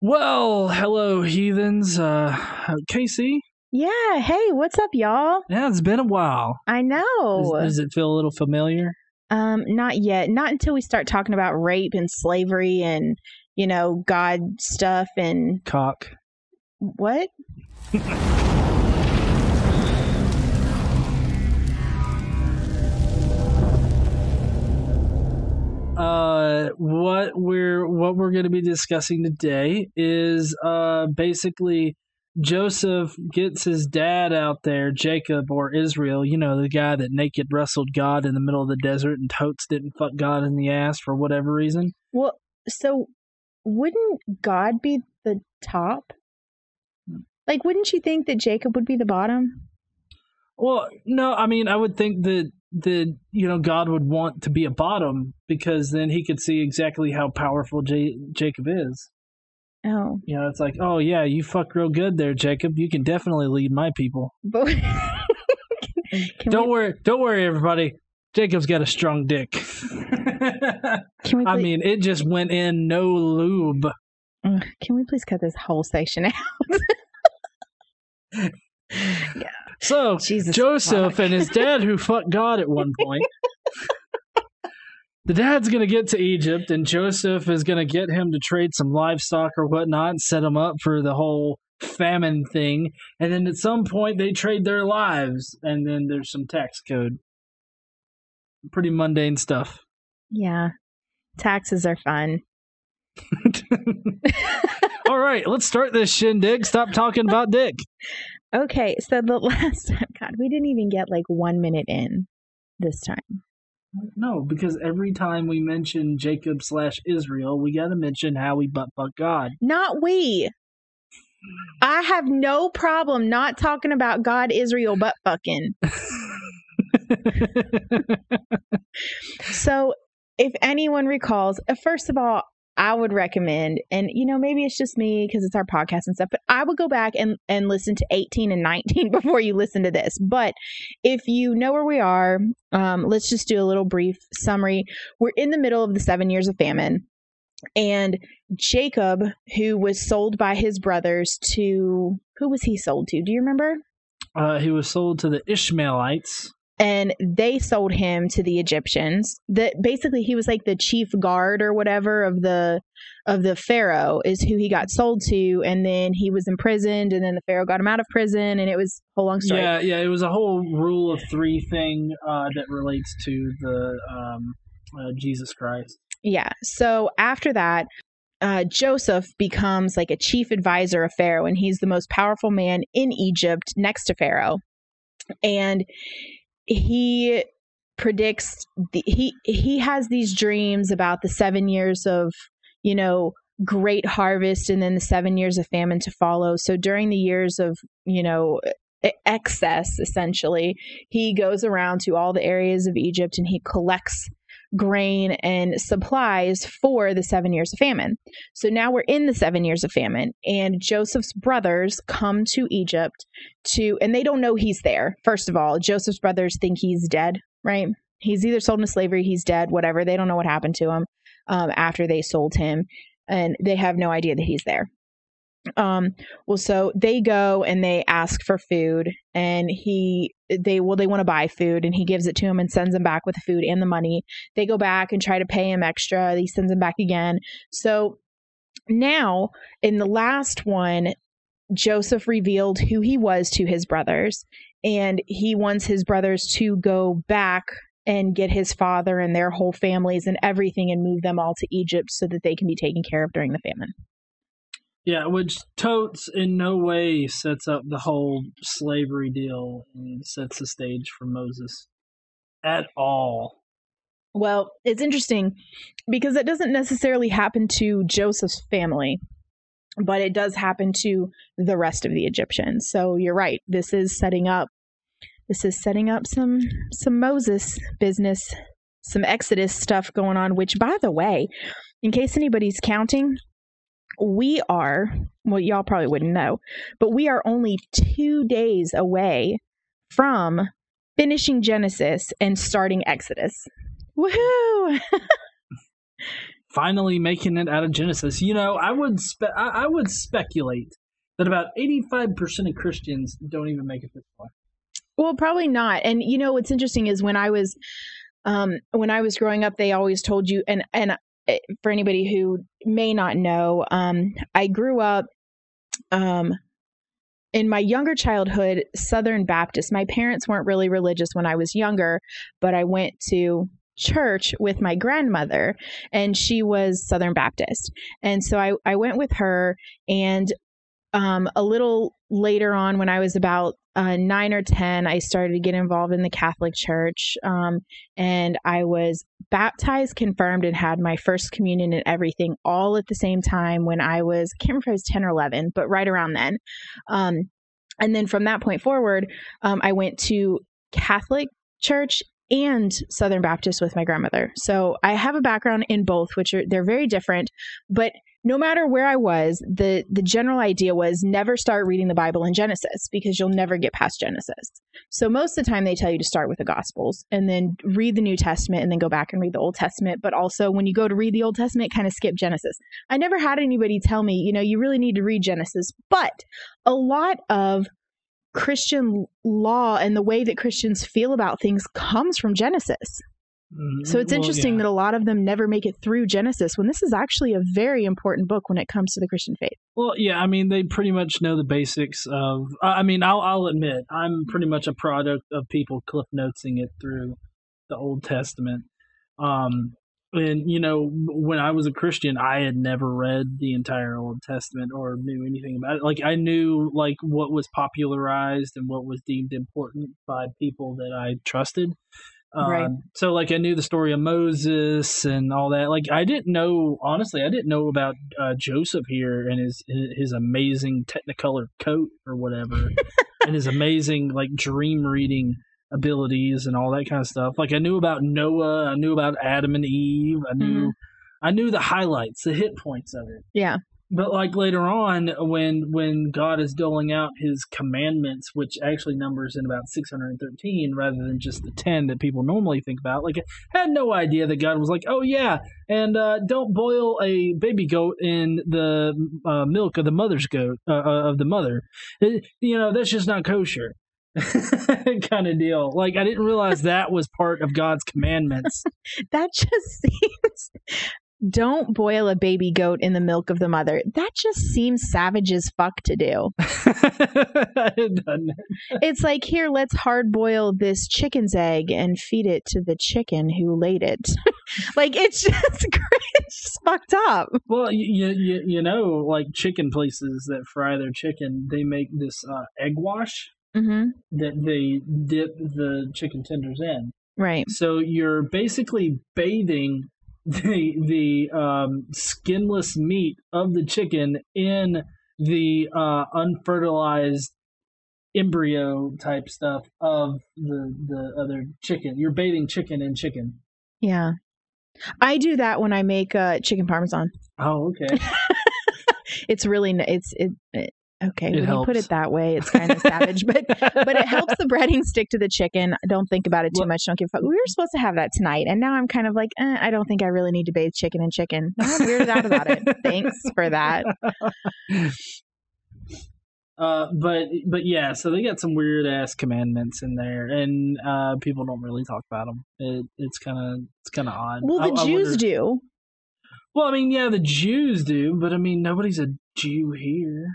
Well, hello, heathens. Uh, Casey. Yeah. Hey, what's up, y'all? Yeah, it's been a while. I know. Does, does it feel a little familiar? um, not yet. Not until we start talking about rape and slavery and you know God stuff and Cock. what? Uh, what we're what we're going to be discussing today is uh basically Joseph gets his dad out there, Jacob or Israel, you know, the guy that naked wrestled God in the middle of the desert and totes didn't fuck God in the ass for whatever reason. Well, so wouldn't God be the top? Like, wouldn't you think that Jacob would be the bottom? Well, no, I mean, I would think that that you know God would want to be a bottom because then he could see exactly how powerful J- Jacob is. Oh, You know, it's like, oh yeah, you fuck real good there, Jacob. You can definitely lead my people. but can don't we, worry, don't worry, everybody. Jacob's got a strong dick. can we? I mean, it just went in no lube. Can we please cut this whole section out? So Jesus, Joseph fuck. and his dad, who fucked God at one point. the dad's gonna get to Egypt, and Joseph is gonna get him to trade some livestock or whatnot, and set him up for the whole famine thing. And then at some point, they trade their lives, and then there's some tax code. Pretty mundane stuff. Yeah, taxes are fun. All right, let's start this shindig. Stop talking about dick. Okay, so the last time, God, we didn't even get like one minute in this time. No, because every time we mention Jacob slash Israel, we got to mention how we butt fuck God. Not we. I have no problem not talking about God, Israel, butt fucking. So, if anyone recalls, uh, first of all, I would recommend, and you know, maybe it's just me because it's our podcast and stuff, but I would go back and, and listen to 18 and 19 before you listen to this. But if you know where we are, um, let's just do a little brief summary. We're in the middle of the seven years of famine, and Jacob, who was sold by his brothers to who was he sold to? Do you remember? uh, he was sold to the Ishmaelites. And they sold him to the Egyptians. That basically he was like the chief guard or whatever of the of the pharaoh is who he got sold to, and then he was imprisoned, and then the pharaoh got him out of prison, and it was a whole long story. Yeah, yeah, it was a whole rule of three thing uh, that relates to the um, uh, Jesus Christ. Yeah. So after that, uh, Joseph becomes like a chief advisor of Pharaoh, and he's the most powerful man in Egypt next to Pharaoh. And he predicts the, he he has these dreams about the seven years of you know great harvest and then the seven years of famine to follow. So during the years of you know excess essentially he goes around to all the areas of egypt and he collects grain and supplies for the seven years of famine. So now we're in the seven years of famine, and Joseph's brothers come to Egypt to, and they don't know he's there. First of all, Joseph's brothers think he's dead, right? He's either sold into slavery, he's dead, whatever. They don't know what happened to him um, after they sold him, and they have no idea that he's there. Um, well, so they go and they ask for food, and he, they, well, they want to buy food, and he gives it to him and sends them back with the food and the money they go back and try to pay him extra. He sends them back again. So now, in the last one, Joseph revealed who he was to his brothers, and he wants his brothers to go back and get his father and their whole families and everything and move them all to Egypt so that they can be taken care of during the famine. Yeah, which totes in no way sets up the whole slavery deal and sets the stage for Moses at all. Well, it's interesting because it doesn't necessarily happen to Joseph's family, but it does happen to the rest of the Egyptians. So you're right. This is setting up this is setting up some some Moses business, some Exodus stuff going on, which by the way, in case anybody's counting, we are, well y'all probably wouldn't know, but we are only 2 days away from finishing Genesis and starting Exodus. Woohoo! finally making it out of Genesis. You know, I would spe- I, I would speculate that about eighty five percent of Christians don't even make it this far. Well, probably not. And you know what's interesting is when I was um, when I was growing up, they always told you, and and for anybody who may not know, um, I grew up um, in my younger childhood Southern Baptist. My parents weren't really religious when I was younger, but I went to church with my grandmother and she was Southern Baptist. And so I, I went with her and um, a little later on when I was about uh, nine or 10, I started to get involved in the Catholic Church. Um, and I was baptized, confirmed, and had my first communion and everything all at the same time when I was, I can't remember if I was 10 or 11, but right around then. Um, and then from that point forward, um, I went to Catholic church and Southern Baptist with my grandmother. So I have a background in both, which are they're very different, but no matter where I was, the the general idea was never start reading the Bible in Genesis because you'll never get past Genesis. So most of the time they tell you to start with the Gospels and then read the New Testament and then go back and read the Old Testament, but also when you go to read the Old Testament, kind of skip Genesis. I never had anybody tell me, you know, you really need to read Genesis, but a lot of Christian law and the way that Christians feel about things comes from Genesis. Mhm. So it's Well, interesting yeah. that a lot of them never make it through Genesis when this is actually a very important book when it comes to the Christian faith. Well, yeah, I mean, they pretty much know the basics of. I I mean, I'll, I'll admit, I'm pretty much a product of people cliff notesing it through the Old Testament. Um, and you know, when I was a Christian, I had never read the entire Old Testament or knew anything about it. Like, I knew like what was popularized and what was deemed important by people that I trusted. Um, Right. So, like, I knew the story of Moses and all that. Like, I didn't know, honestly, I didn't know about uh, Joseph here and his his amazing Technicolor coat or whatever, and his amazing like dream reading abilities and all that kind of stuff. Like, I knew about Noah, I knew about Adam and Eve, I knew, I knew the highlights, the hit points of it Yeah. But like later on when when god is doling out his commandments which actually numbers in about 613 rather than just the 10 that people normally think about like i had no idea that god was like oh yeah and uh, don't boil a baby goat in the uh, milk of the mother's goat uh, uh, of the mother. It- you know that's just not kosher kind of deal. Like i didn't realize that was part of god's commandments. That just seems don't boil a baby goat in the milk of the mother. That just seems savage as fuck to do. It's like, here, let's hard boil this chicken's egg and feed it to the chicken who laid it. like, it's just. It's just fucked up. Well, you, you you know, like chicken places that fry their chicken, they make this uh, egg wash Mm-hmm. that they dip the chicken tenders in. Right. So you're basically bathing the the um, skinless meat of the chicken in the uh, unfertilized embryo type stuff of the the other chicken. You're bathing chicken in chicken. Yeah. I do that when I make uh, chicken parmesan. Oh, okay. It's really, it's, it, it okay. It when you put it that way, it's kind of savage, but but it helps the breading stick to the chicken. Don't think about it too Well- much. Don't give a fuck. We were supposed to have that tonight, and now I'm kind of like, eh, I don't think I really need to bathe chicken in chicken. Now I'm weirded out about it. Thanks for that. Uh, but but yeah, so they got some weird ass commandments in there, and uh, people don't really talk about them. It, it's kind of it's kind of odd. Well, the I- I Jews wonder- do. Well, I mean, yeah, the Jews do, but I mean, nobody's a Jew here.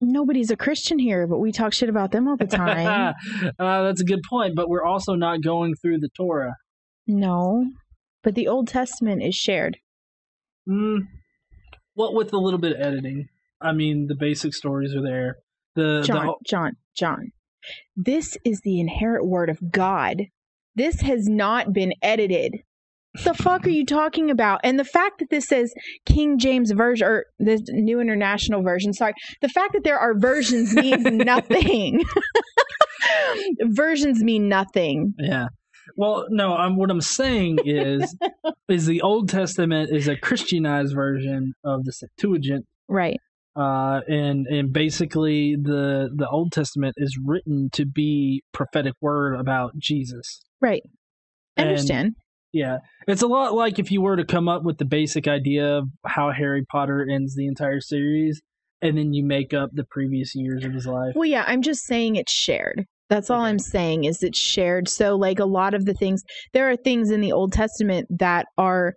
Nobody's a Christian here, but we talk shit about them all the time. uh, that's a good point, but we're also not going through the Torah. no, but the Old Testament is shared. Mm, what with a little bit of editing? I mean, the basic stories are there. The, the John, John, John. This is the inherent word of God. This has not been edited. The fuck are you talking about? And the fact that this says King James version or the New International Version, sorry, the fact that there are versions means nothing. versions mean nothing. Yeah. Well, no, I'm what I'm saying is is the Old Testament is a Christianized version of the Septuagint Right. uh, and and basically the the Old Testament is written to be prophetic word about Jesus. Right. I And- understand. Yeah, it's a lot like if you were to come up with the basic idea of how Harry Potter ends the entire series, and then you make up the previous years of his life. Well, yeah, I'm just saying it's shared. That's all Okay. I'm saying is it's shared. So, like a lot of the things, there are things in the Old Testament that are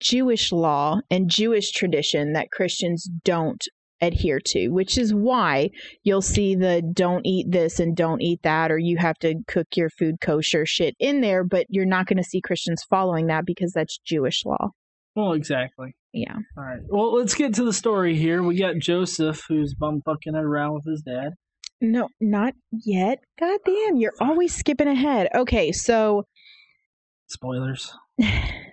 Jewish law and Jewish tradition that Christians don't adhere to, which is why you'll see the don't eat this and don't eat that, or you have to cook your food kosher shit in there, but you're not going to see Christians following that because that's Jewish law. Well, exactly. Yeah. All right. Well, let's get to the story here. We got Joseph, who's bum fucking it around with his dad. No, not yet. God damn, you're always skipping ahead. Okay, so Spoilers.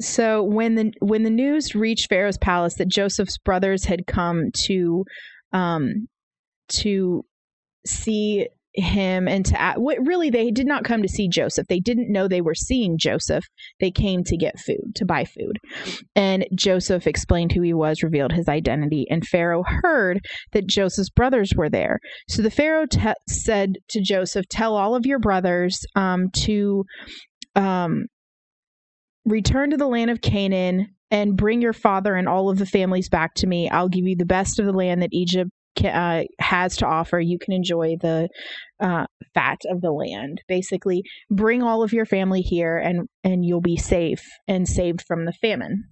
so when the when the news reached Pharaoh's palace that Joseph's brothers had come to um to see him and to what really they did not come to see Joseph. They didn't know they were seeing Joseph. They came to get food, to buy food. And Joseph explained who he was, revealed his identity, and Pharaoh heard that Joseph's brothers were there. So the Pharaoh te- said to Joseph, "Tell all of your brothers um, to um, return to the land of Canaan and bring your father and all of the families back to me. I'll give you the best of the land that Egypt uh, has to offer. You can enjoy the uh, fat of the land. Basically, bring all of your family here, and and you'll be safe and saved from the famine."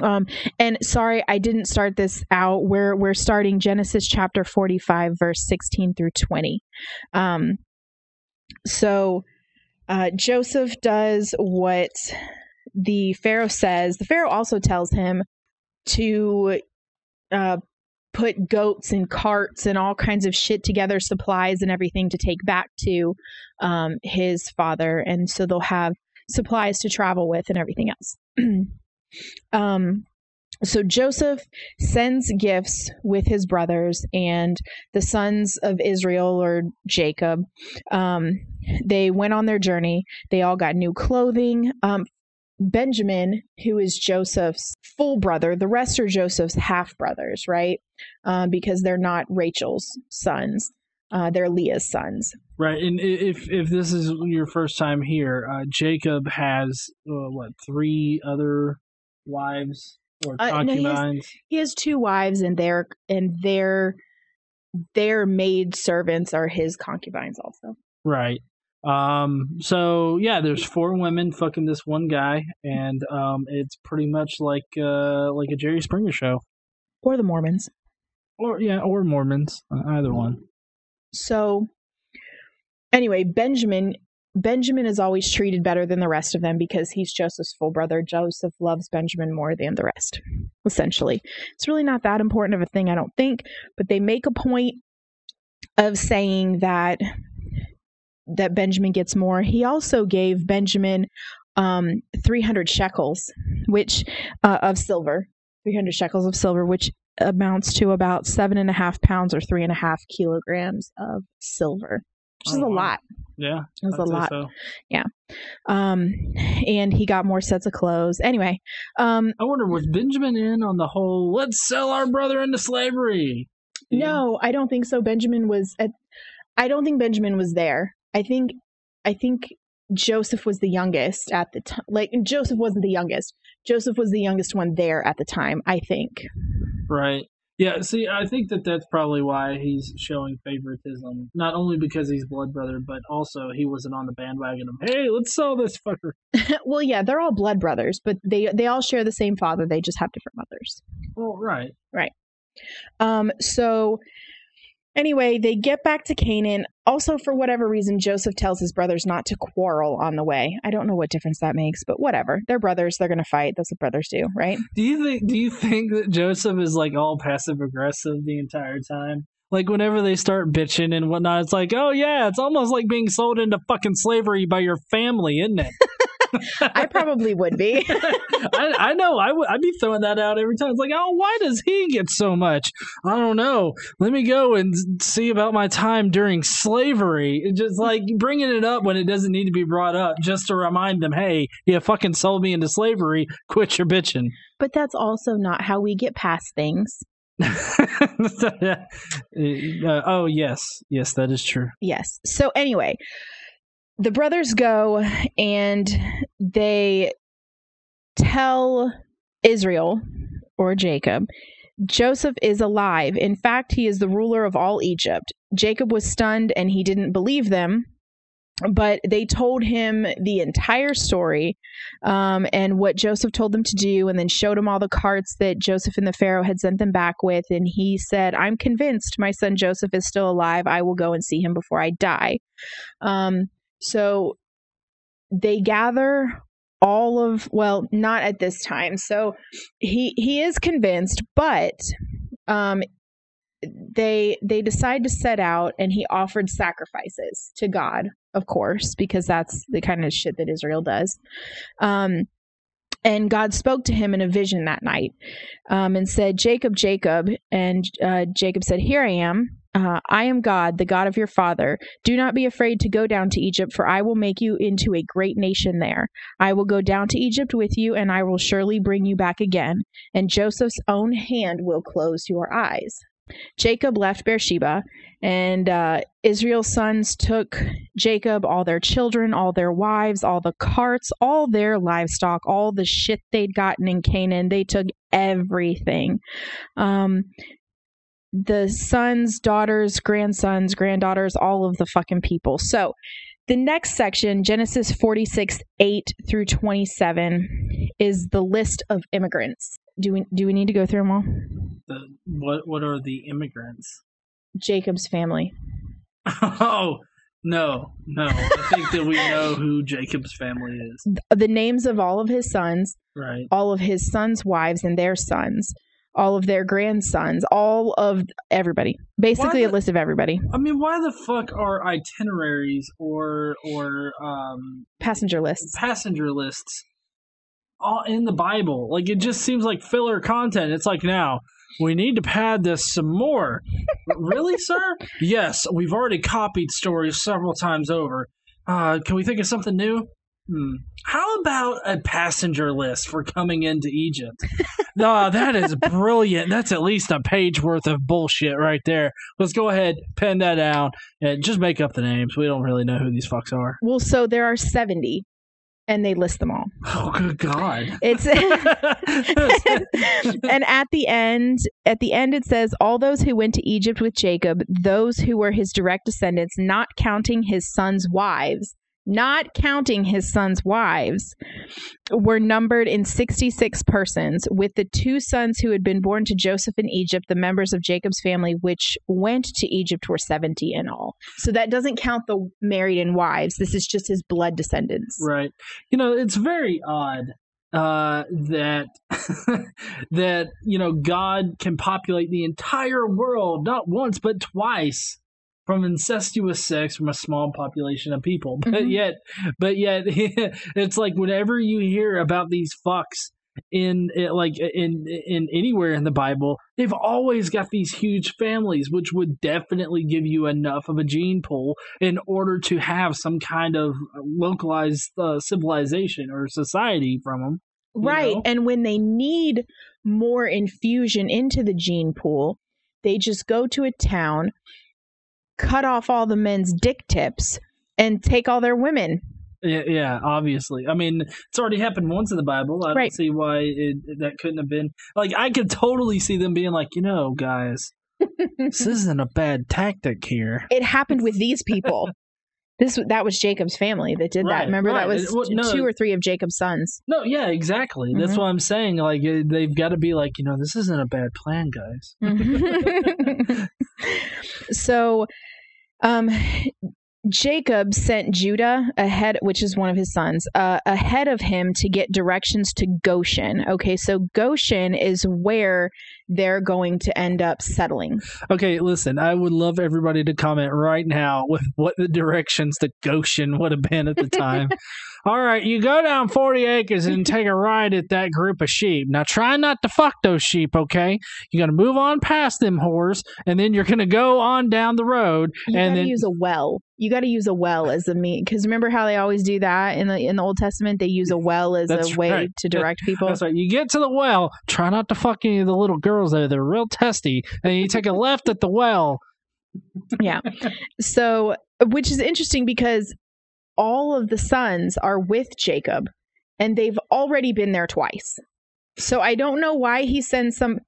Um, and sorry, I didn't start this out. We're we're starting Genesis chapter forty five, verse sixteen through twenty. Um, so uh, Joseph does what the Pharaoh says. The Pharaoh also tells him to uh, put goats and carts and all kinds of shit together, supplies and everything to take back to um, his father, and so they'll have supplies to travel with and everything else. um, so Joseph sends gifts with his brothers and the sons of Israel or Jacob. Um, they went on their journey. They all got new clothing. Um, Benjamin, who is Joseph's full brother, the rest are Joseph's half brothers, right? Um, because they're not Rachel's sons. Uh, they're Leah's sons. Right, and if if this is your first time here, uh, Jacob has uh, what three other wives or Uh, no, he has- concubines? He has two wives, and their and their their maid servants are his concubines, also. Right. Um. So yeah, there's four women fucking this one guy, and um, it's pretty much like uh like a Jerry Springer show, Or the Mormons. or yeah, or Mormons, uh, either one. So anyway, Benjamin Benjamin is always treated better than the rest of them because he's Joseph's full brother. Joseph loves Benjamin more than the rest, essentially. It's really not that important of a thing, I don't think, but they make a point of saying that that Benjamin gets more. He also gave Benjamin um 300 shekels, which uh, of silver, 300 shekels of silver, which amounts to about seven and a half pounds or three and a half kilograms of silver, which is Oh, a wow. lot. Yeah, It's a I'd say lot. so. Um, and he got more sets of clothes. Anyway, um, I wonder was Benjamin in on the whole "let's sell our brother into slavery"? Yeah. no, I don't think so. Benjamin was at. I don't think Benjamin was there. I think, I think Joseph was the youngest at the time. Like Joseph wasn't the youngest. Joseph was the youngest one there at the time. I think. Right. Yeah, see, I think that that's probably why he's showing favoritism. Not only because he's blood brother, but also he wasn't on the bandwagon of, hey, let's sell this fucker. well, yeah, they're all blood brothers, but they they all share the same father. They just have different mothers. Well, right. Right. Um, so anyway, they get back to Canaan. Also, for whatever reason, Joseph tells his brothers not to quarrel on the way. I don't know what difference that makes, but whatever. They're brothers. They're going to fight. That's what brothers do, right? Do you think do you think that Joseph is like all passive aggressive the entire time? Like whenever they start bitching and whatnot, it's like, oh yeah, it's almost like being sold into fucking slavery by your family, isn't it? I probably would be. I, I know. I would. I'd be throwing that out every time. It's like, oh, why does he get so much? I don't know. Let me go and see about my time during slavery. It's Just like bringing it up when it doesn't need to be brought up, just to remind them, hey, you fucking sold me into slavery. Quit your bitching. but that's also not how we get past things. Uh, oh yes, yes, that is true. Yes. So anyway, the brothers go and they tell Israel or Jacob Joseph is alive. In fact, he is the ruler of all Egypt. Jacob was stunned and he didn't believe them, but they told him the entire story um, and what Joseph told them to do, and then showed him all the carts that Joseph and the Pharaoh had sent them back with. And he said, I'm convinced my son Joseph is still alive. I will go and see him before I die. Um, so they gather all of well not at this time so he he is convinced but um they they decide to set out and he offered sacrifices to god of course because that's the kind of shit that israel does um and God spoke to him in a vision that night um, and said, Jacob, Jacob. And uh, Jacob said, Here I am. Uh, I am God, the God of your father. Do not be afraid to go down to Egypt, for I will make you into a great nation there. I will go down to Egypt with you, and I will surely bring you back again, and Joseph's own hand will close your eyes. Jacob left Beersheba, and uh, Israel's sons took Jacob, all their children, all their wives, all the carts, all their livestock, all the shit they'd gotten in Canaan. They took everything. Um, the sons, daughters, grandsons, granddaughters, all of the fucking people. So the next section, Genesis 46, 8 through 27, is the list of immigrants. Do we do we need to go through them all? The, what what are the immigrants? Jacob's family. Oh no, no. I think that we know who Jacob's family is. The names of all of his sons, Right. all of his sons' wives and their sons, all of their grandsons, all of everybody. Basically, Why a list of everybody. I mean, why the fuck are itineraries or or um, Passenger lists. passenger lists all in the Bible? Like it just seems like filler content. It's like now we need to pad this some more. really, sir? Yes, we've already copied stories several times over. Uh, can we think of something new? Hmm. How about a passenger list for coming into Egypt? no, that is brilliant. That's at least a page worth of bullshit right there. Let's go ahead, pen that down, and just make up the names. We don't really know who these fucks are. Well, so there are 70, and they list them all. Oh, good God. It's and at the end, at the end it says all those who went to Egypt with Jacob, those who were his direct descendants, not counting his sons' wives, not counting his sons' wives, were numbered in 66 persons, with the two sons who had been born to Joseph in Egypt, the members of Jacob's family, which went to Egypt, were 70 in all. So that doesn't count the married and wives. This is just his blood descendants. Right. You know, it's very odd uh, that that you know God can populate the entire world not once but twice from incestuous sex from a small population of people. But Mhm. yet, but yet, it's like whenever you hear about these fucks in like in in anywhere in the Bible, they've always got these huge families, which would definitely give you enough of a gene pool in order to have some kind of localized uh, civilization or society from them. Right. know? And when they need more infusion into the gene pool, they just go to a town, cut off all the men's dick tips, and take all their women. Yeah, yeah, obviously. I mean, it's already happened once in the Bible. I don't see why it, that couldn't have been. Like, I could totally see them being like, you know, guys, this isn't a bad tactic here. It happened with these people. This that was Jacob's family that did Right, that. Remember right. that was well, no. two or three of Jacob's sons. No, yeah, exactly. That's Mhm. what I'm saying. Like, they've got to be like, you know, this isn't a bad plan, guys. so um Jacob sent Judah ahead, which is one of his sons, uh, ahead of him to get directions to Goshen. Okay, so Goshen is where they're going to end up settling. Okay, listen, I would love everybody to comment right now with what the directions to Goshen would have been at the time. All right, you go down 40 acres and take a ride at that group of sheep. Now, try not to fuck those sheep, okay? You're going to move on past them whores, and then you're going to go on down the road. You and then, use a well. You got to use a well as a mean because remember how they always do that in the in the Old Testament. They use a well as That's a way right. to direct people. That's right. You get to the well, try not to fuck any of the little girls there. They're real testy. And you take a left at the well. yeah. So, which is interesting because all of the sons are with Jacob and they've already been there twice. So I don't know why he sends some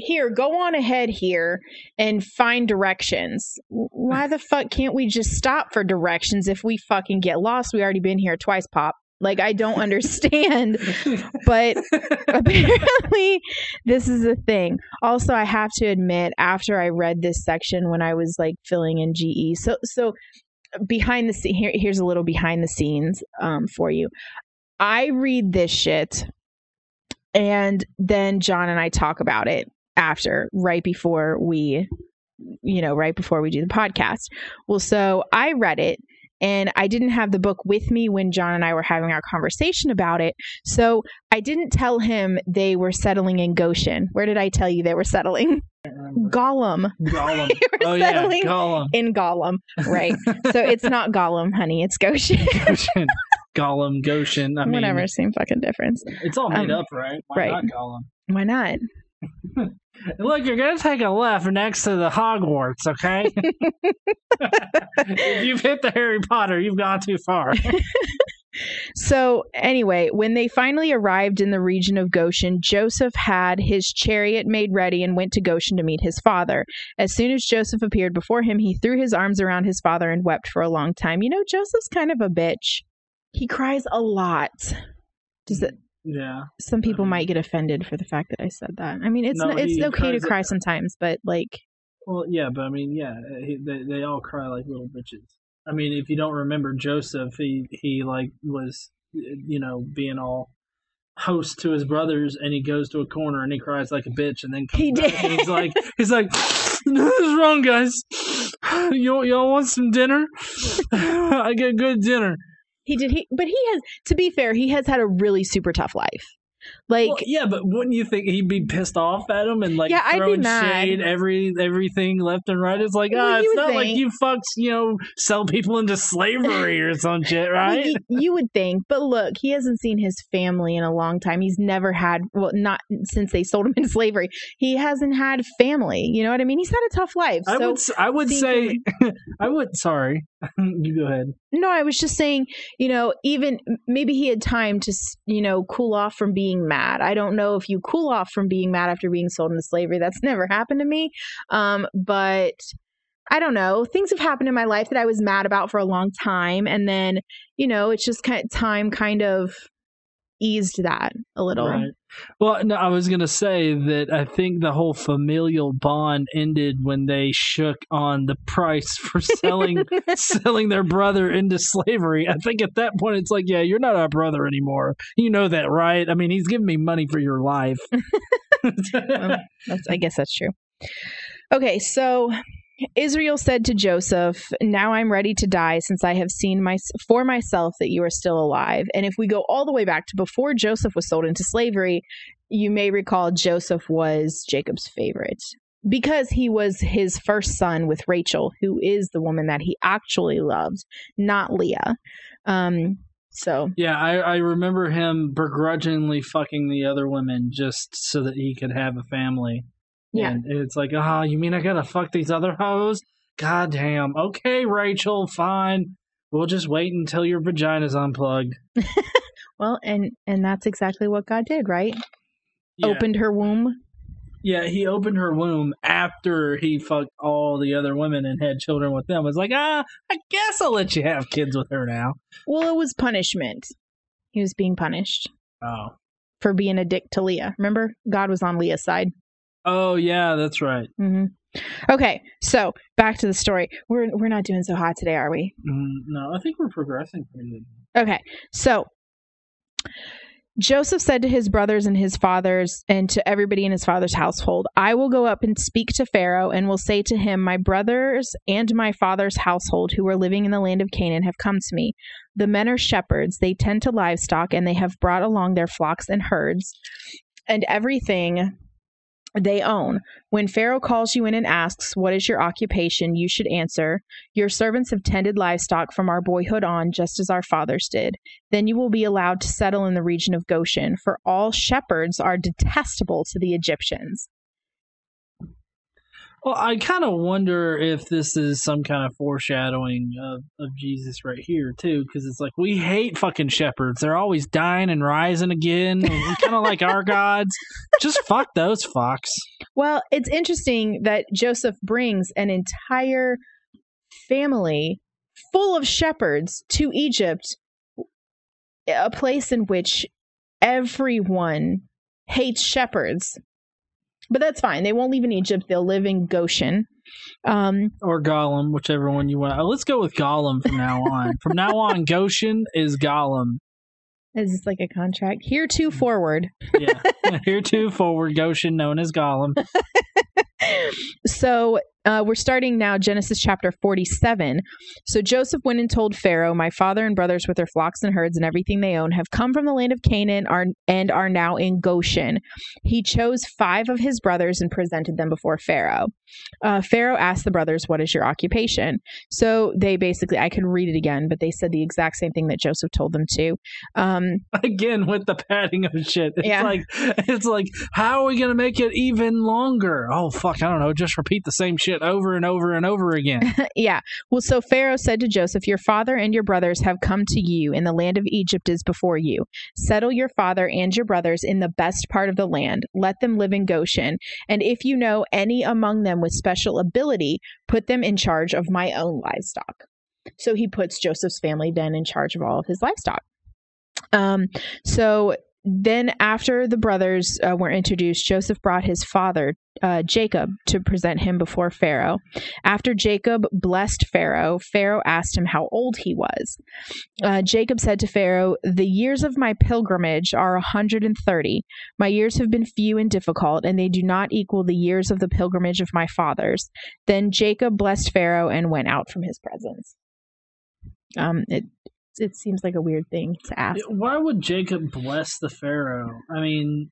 here, go on ahead here and find directions. Why the fuck can't we just stop for directions if we fucking get lost? We already been here twice, Pop. Like I don't understand, but apparently this is a thing. Also, I have to admit after I read this section when I was like filling in GE. So so behind the scene here, here's a little behind the scenes um, for you. I read this shit and then John and I talk about it after right before we you know right before we do the podcast. Well, so I read it and I didn't have the book with me when John and I were having our conversation about it. So I didn't tell him they were settling in Goshen. Where did I tell you they were settling? Gollum. Gollum. Oh yeah, Gollum. In Gollum, right? so it's not Gollum, honey. It's Goshen. Goshen. Gollum, Goshen. I mean, Whatever, same fucking difference. It's all made Um, up, right? Why right. not Gollum? Why not? Look, you're gonna take a left next to the Hogwarts, okay? if you've hit the Harry Potter, you've gone too far. So, anyway, when they finally arrived in the region of Goshen, Joseph had his chariot made ready and went to Goshen to meet his father. As soon as Joseph appeared before him, he threw his arms around his father and wept for a long time. You know, Joseph's kind of a bitch. He cries a lot. Does it? Yeah. Some people um, might get offended for the fact that I said that. I mean, it's No, it's okay to cry sometimes, but like, Well, yeah, but I mean, yeah, he, they they all cry like little bitches. I mean, if you don't remember Joseph, he he like was, you know, being all host to his brothers, and he goes to a corner and he cries like a bitch, and then comes He did. he's like, he's like, "Nothing's wrong, guys. You y'all want some dinner? I get good dinner." He did he, but he has. To be fair, he has had a really super tough life. Like, Well, yeah, but wouldn't you think he'd be pissed off at him and like Yeah, throwing mad. shade every everything left and right? It's like, Well, ah, it's not like you fucks, you know, sell people into slavery or some shit, right? you, you would think, but look, he hasn't seen his family in a long time. He's never had, well, not since they sold him into slavery. He hasn't had family. You know what I mean? He's had a tough life. I so, would, I would say, I would. Sorry, you go ahead. no, I was just saying, you know, even maybe he had time to, you know, cool off from being mad. I don't know if you cool off from being mad after being sold into slavery. That's never happened to me. Um, but I don't know. Things have happened in my life that I was mad about for a long time. And then, you know, it's just kind of time kind of eased that a little. Right. Well, no, I was gonna say that I think the whole familial bond ended when they shook on the price for selling selling their brother into slavery. I think at that point it's like, yeah, you're not our brother anymore. You know that, right? I mean, he's giving me money for your life. That's, I guess that's true. Okay, so Israel said to Joseph, Now I'm ready to die since I have seen my, for myself that you are still alive. And if we go all the way back to before Joseph was sold into slavery, you may recall Joseph was Jacob's favorite because he was his first son with Rachel, who is the woman that he actually loved, not Leah. Um, so yeah, I, I remember him begrudgingly fucking the other women just so that he could have a family. Yeah. And it's like, ah, you mean I gotta fuck these other hoes? God damn. Okay, Rachel, fine. We'll just wait until your vagina's unplugged. well, and and that's exactly what God did, right? Yeah. Opened her womb. Yeah, he opened her womb after he fucked all the other women and had children with them. It's like, ah, I guess I'll let you have kids with her now. Well, it was punishment. He was being punished Oh. for being a dick to Leah. Remember, God was on Leah's side. Oh yeah, that's right. hmm Okay, so back to the story. We're we're not doing so hot today, are we? Mm, no, I think we're progressing pretty good. Okay, so Joseph said to his brothers and his fathers and to everybody in his father's household, I will go up and speak to Pharaoh and will say to him, My brothers and my father's household who are living in the land of Canaan have come to me. The men are shepherds, they tend to livestock, and they have brought along their flocks and herds and everything they own. When Pharaoh calls you in and asks, What is your occupation? you should answer, Your servants have tended livestock from our boyhood on, just as our fathers did. Then you will be allowed to settle in the region of Goshen, for all shepherds are detestable to the Egyptians. Well, I kind of wonder if this is some kind of foreshadowing of, of Jesus right here too, because it's like we hate fucking shepherds. They're always dying and rising again, kind of like our gods. Just fuck those fucks. Well, it's interesting that Joseph brings an entire family full of shepherds to Egypt, a place in which everyone hates shepherds but that's fine. They won't live in Egypt. They'll live in Goshen. Um, or Gollum, whichever one you want. Uh, let's go with Gollum from now on. from now on, Goshen is Gollum. Is this like a contract? Here to forward. yeah. Here to forward, Goshen, known as Gollum. so uh, we're starting now Genesis chapter 47. So Joseph went and told Pharaoh, My father and brothers with their flocks and herds and everything they own have come from the land of Canaan are, and are now in Goshen. He chose five of his brothers and presented them before Pharaoh. Uh, Pharaoh asked the brothers, What is your occupation? So they basically, I could read it again, but they said the exact same thing that Joseph told them to. Um, again, with the padding of shit. It's yeah. like, it's like, how are we going to make it even longer? Oh, fuck, I don't know. Just repeat the same shit over and over and over again. yeah. Well, so Pharaoh said to Joseph, Your father and your brothers have come to you, and the land of Egypt is before you. Settle your father and your brothers in the best part of the land. Let them live in Goshen. And if you know any among them with special ability, put them in charge of my own livestock. So he puts Joseph's family then in charge of all of his livestock. Um, so then, after the brothers uh, were introduced, Joseph brought his father, uh, Jacob, to present him before Pharaoh. After Jacob blessed Pharaoh, Pharaoh asked him how old he was. Uh, Jacob said to Pharaoh, The years of my pilgrimage are a 130. My years have been few and difficult, and they do not equal the years of the pilgrimage of my fathers. Then Jacob blessed Pharaoh and went out from his presence. Um, it it seems like a weird thing to ask. Why would Jacob bless the Pharaoh? I mean,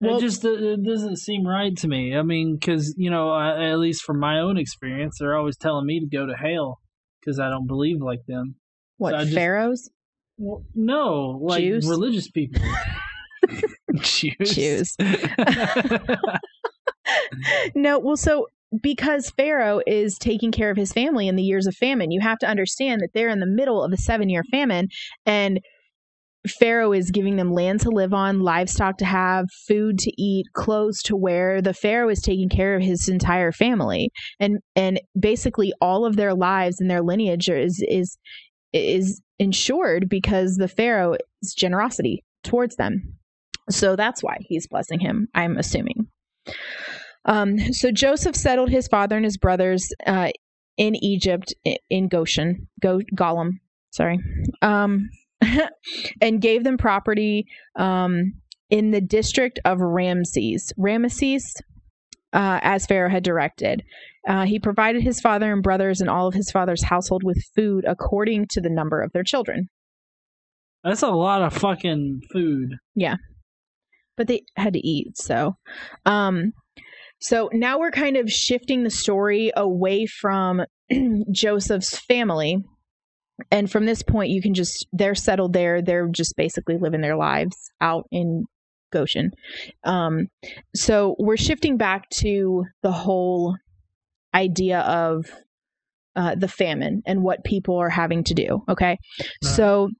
well, it just it doesn't seem right to me. I mean, because you know, I, at least from my own experience, they're always telling me to go to hell because I don't believe like them. What so pharaohs? Well, no, like Jews? religious people. Jews. Jews. no, well, so because Pharaoh is taking care of his family in the years of famine. You have to understand that they're in the middle of a seven year famine and Pharaoh is giving them land to live on, livestock to have, food to eat, clothes to wear. The Pharaoh is taking care of his entire family, and and basically all of their lives and their lineage is is is ensured because the Pharaoh's generosity towards them. So that's why he's blessing him. I'm assuming. Um, so Joseph settled his father and his brothers uh, in Egypt, in Goshen, Go- Gollum, sorry, um, and gave them property um, in the district of Ramses. Ramesses, uh, as Pharaoh had directed. Uh, he provided his father and brothers and all of his father's household with food according to the number of their children. That's a lot of fucking food. Yeah. But they had to eat, so um so now we're kind of shifting the story away from Joseph's family. And from this point, you can just, they're settled there. They're just basically living their lives out in Goshen. Um, so we're shifting back to the whole idea of uh, the famine and what people are having to do. Okay. So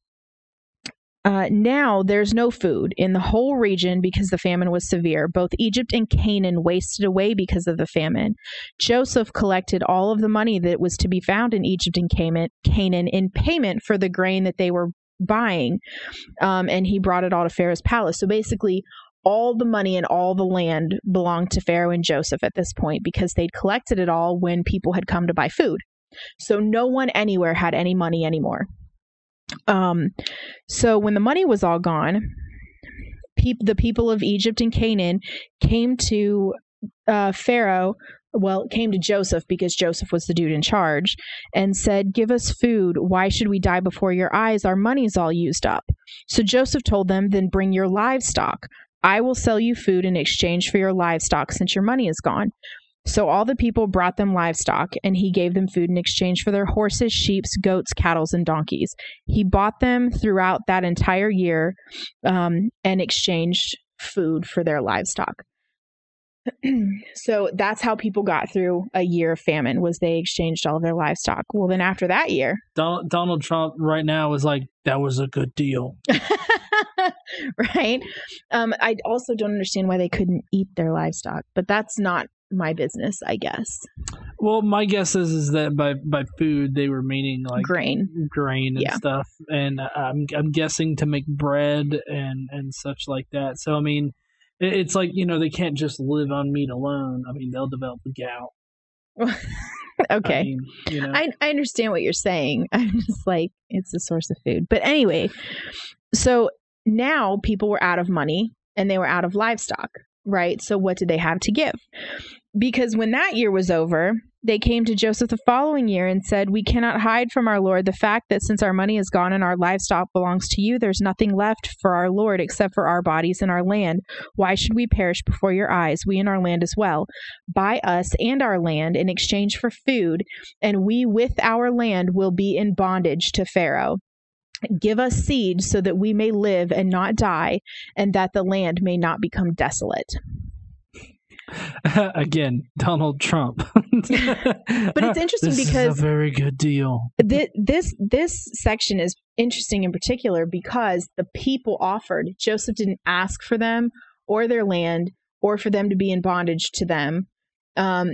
uh, now there's no food in the whole region because the famine was severe. Both Egypt and Canaan wasted away because of the famine. Joseph collected all of the money that was to be found in Egypt and Canaan in payment for the grain that they were buying, um, and he brought it all to Pharaoh's palace. So basically, all the money and all the land belonged to Pharaoh and Joseph at this point because they'd collected it all when people had come to buy food. So no one anywhere had any money anymore. Um, so when the money was all gone, the people of Egypt and Canaan came to uh, Pharaoh. Well, came to Joseph because Joseph was the dude in charge and said, Give us food. Why should we die before your eyes? Our money's all used up. So Joseph told them, Then bring your livestock. I will sell you food in exchange for your livestock since your money is gone. So all the people brought them livestock, and he gave them food in exchange for their horses, sheep, goats, cattle, and donkeys. He bought them throughout that entire year um, and exchanged food for their livestock. so that's how people got through a year of famine was they exchanged all of their livestock. Well, then after that year, Donald, Donald Trump right now is like that was a good deal. right? Um, I also don't understand why they couldn't eat their livestock, but that's not my business, I guess. Well, my guess is is that by by food they were meaning like Grain. grain and Yeah. stuff, and I'm I'm guessing to make bread and and such like that. So I mean, it, it's like you know they can't just live on meat alone. I mean, they'll develop the gout. I Okay. mean, you know, I, I understand what you're saying. I'm just like, it's a source of food. But anyway, so now people were out of money and they were out of livestock, right? So what did they have to give? Because when that year was over, they came to Joseph the following year and said, We cannot hide from our Lord the fact that since our money is gone and our livestock belongs to you, there's nothing left for our Lord except for our bodies and our land. Why should we perish before your eyes, we and our land as well? Buy us and our land in exchange for food, and we with our land will be in bondage to Pharaoh. Give us seed so that we may live and not die, and that the land may not become desolate. again, Donald Trump. But it's interesting this because is a very good deal. Thi- this this section is interesting in particular because the people offered Joseph didn't ask for them or their land or for them to be in bondage to them. Um,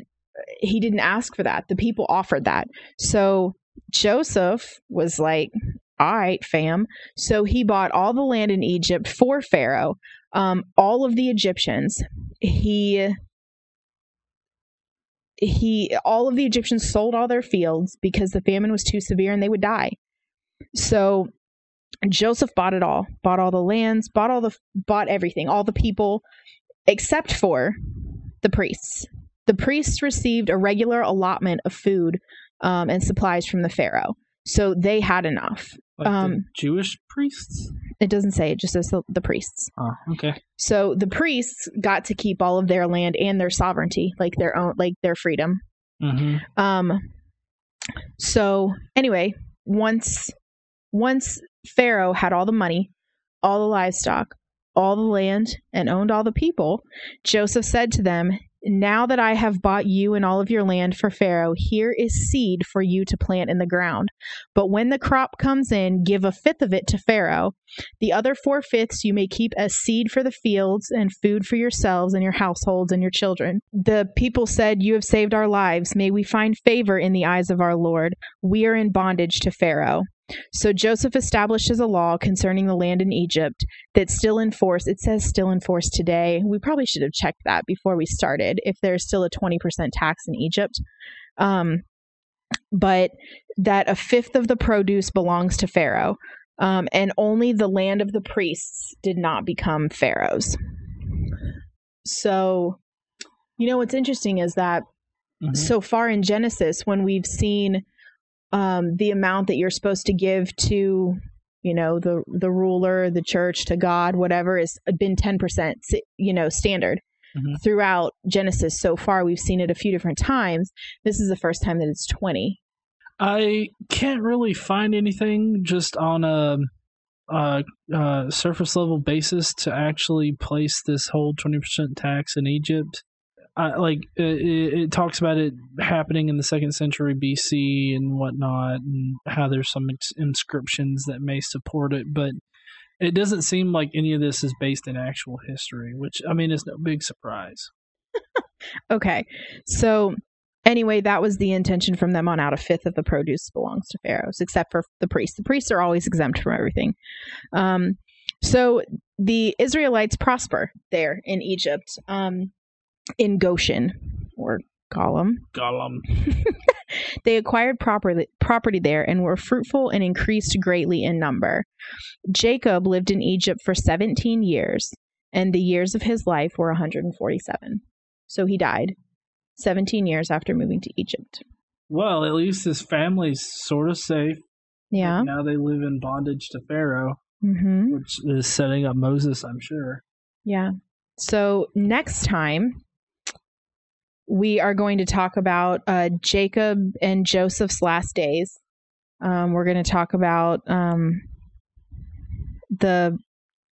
he didn't ask for that. The people offered that. So Joseph was like, "All right, fam." So he bought all the land in Egypt for Pharaoh, um, all of the Egyptians. He he all of the Egyptians sold all their fields because the famine was too severe and they would die. So Joseph bought it all, bought all the lands, bought all the bought everything, all the people except for the priests. The priests received a regular allotment of food um, and supplies from the pharaoh, so they had enough. Like Um, Jewish priests. It doesn't say; it just says the, the priests. Oh, okay. So the priests got to keep all of their land and their sovereignty, like their own, like their freedom. hmm Um so anyway, once once Pharaoh had all the money, all the livestock, all the land, and owned all the people, Joseph said to them, Now that I have bought you and all of your land for Pharaoh, here is seed for you to plant in the ground. But when the crop comes in, give a fifth of it to Pharaoh. The other four fifths you may keep as seed for the fields and food for yourselves and your households and your children. The people said, You have saved our lives. May we find favor in the eyes of our Lord. We are in bondage to Pharaoh. So Joseph establishes a law concerning the land in Egypt that's still in force. It says still in force today. We probably should have checked that before we started if there's still a 20% tax in Egypt. Um, but that a fifth of the produce belongs to Pharaoh. Um, and only the land of the priests did not become Pharaoh's. So, you know, what's interesting is that Mhm. so far in Genesis, when we've seen um, the amount that you're supposed to give to, you know, the the ruler, the church, to God, whatever, has been ten percent, you know, standard Mhm. throughout Genesis. So far, we've seen it a few different times. This is the first time that it's twenty. I can't really find anything just on a, a, a surface level basis to actually place this whole 20% tax in Egypt. I, like uh, it, it talks about it happening in the second century BC and whatnot, and how there's some ins- inscriptions that may support it, but it doesn't seem like any of this is based in actual history, which I mean is no big surprise. Okay, so anyway, that was the intention from them on out. A fifth of the produce belongs to pharaohs, except for the priests. The priests are always exempt from everything. Um, so the Israelites prosper there in Egypt, um, in Goshen or Gollum. Gollum. They acquired property, property there and were fruitful and increased greatly in number. Jacob lived in Egypt for 17 years, and the years of his life were 147. So he died 17 years after moving to Egypt. Well, at least his family's sort of safe. Yeah. Now they live in bondage to Pharaoh. Mm-hmm. which is setting up Moses, I'm sure. Yeah. So next time, we are going to talk about uh, Jacob and Joseph's last days. Um, we're going to talk about um, the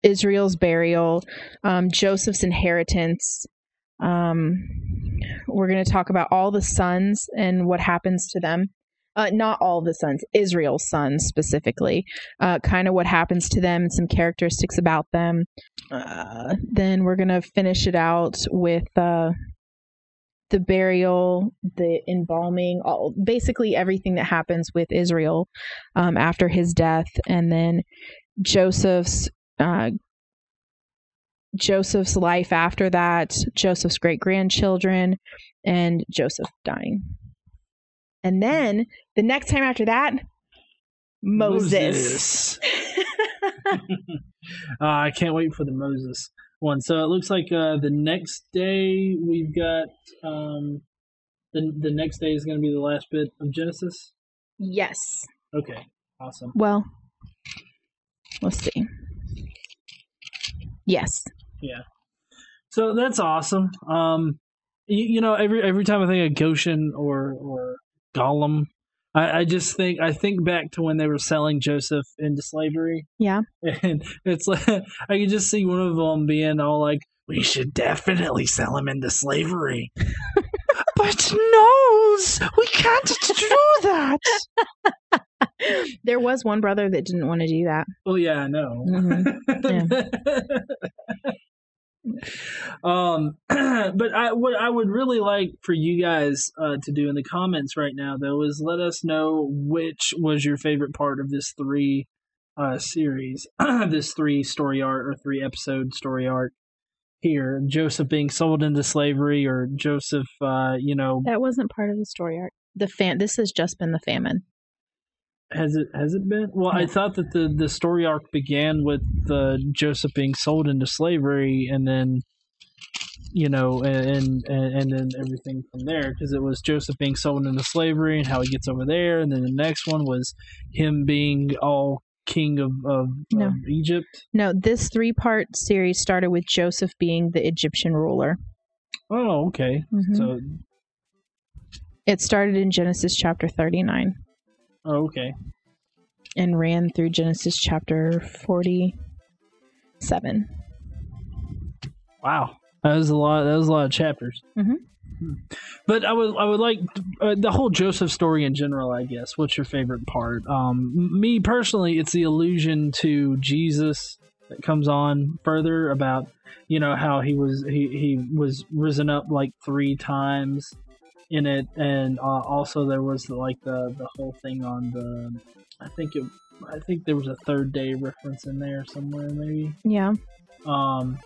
Israel's burial, um, Joseph's inheritance, Um, we're going to talk about all the sons and what happens to them. Uh, not all the sons, Israel's sons specifically. Uh, kind of what happens to them, some characteristics about them. Uh, then we're going to finish it out with uh, the burial, the embalming, all basically everything that happens with Israel um, after his death, and then Joseph's uh, Joseph's life after that, Joseph's great grandchildren, and Joseph dying. And then the next time after that, Moses. Moses. uh, I can't wait for the Moses one. So it looks like uh, the next day we've got um, the the next day is going to be the last bit of Genesis. yes. Okay, awesome. Well, let's see. Yes. Yeah. So that's awesome. Um, you, you know, every every time I think of Goshen or or Gollum, I, I just think I think back to when they were selling Joseph into slavery, Yeah. and it's like I can just see one of them being all like, "We should definitely sell him into slavery." but no, we can't do that. There was one brother that didn't want to do that. Oh yeah, I know. Mm-hmm. Um, but I what I would really like for you guys uh, to do in the comments right now, though, is let us know which was your favorite part of this three uh, series, this three story arc or three episode story arc here. Joseph being sold into slavery, or Joseph, uh, you know, That wasn't part of the story arc. The fan. This has just been the famine. Has it has it been? Well, I thought that the the story arc began with uh, Joseph being sold into slavery, and then you know, and and, and then everything from there, because it was Joseph being sold into slavery and how he gets over there, and then the next one was him being all king of of, No. of Egypt. No, this three part series started with Joseph being the Egyptian ruler. Oh, okay. Mhm. So, it started in Genesis chapter 39 oh, okay. and ran through Genesis chapter 47. Wow, that was a lot. That was a lot of chapters. Mhm. But I would, I would like uh, the whole Joseph story in general. I guess. What's your favorite part? Um, me personally, it's the allusion to Jesus that comes on further about you know how he was he he was risen up like three times in it, and uh, also there was like the the whole thing on the. I think it. I think there was a third day reference in there somewhere, maybe. Yeah. Um,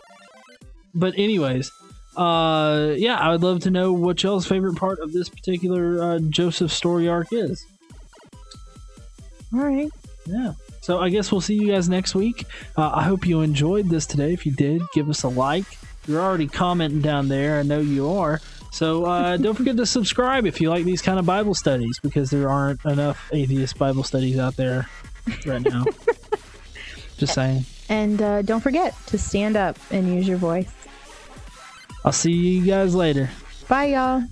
but anyways, uh, yeah, I would love to know what y'all's favorite part of this particular uh, Joseph story arc is. All right. Yeah. So I guess we'll see you guys next week. Uh, I hope you enjoyed this today. If you did, give us a like. You're already commenting down there. I know you are. So uh, don't forget to subscribe if you like these kind of Bible studies because there aren't enough atheist Bible studies out there right now. Just saying. And uh, don't forget to stand up and use your voice. I'll see you guys later. Bye, y'all.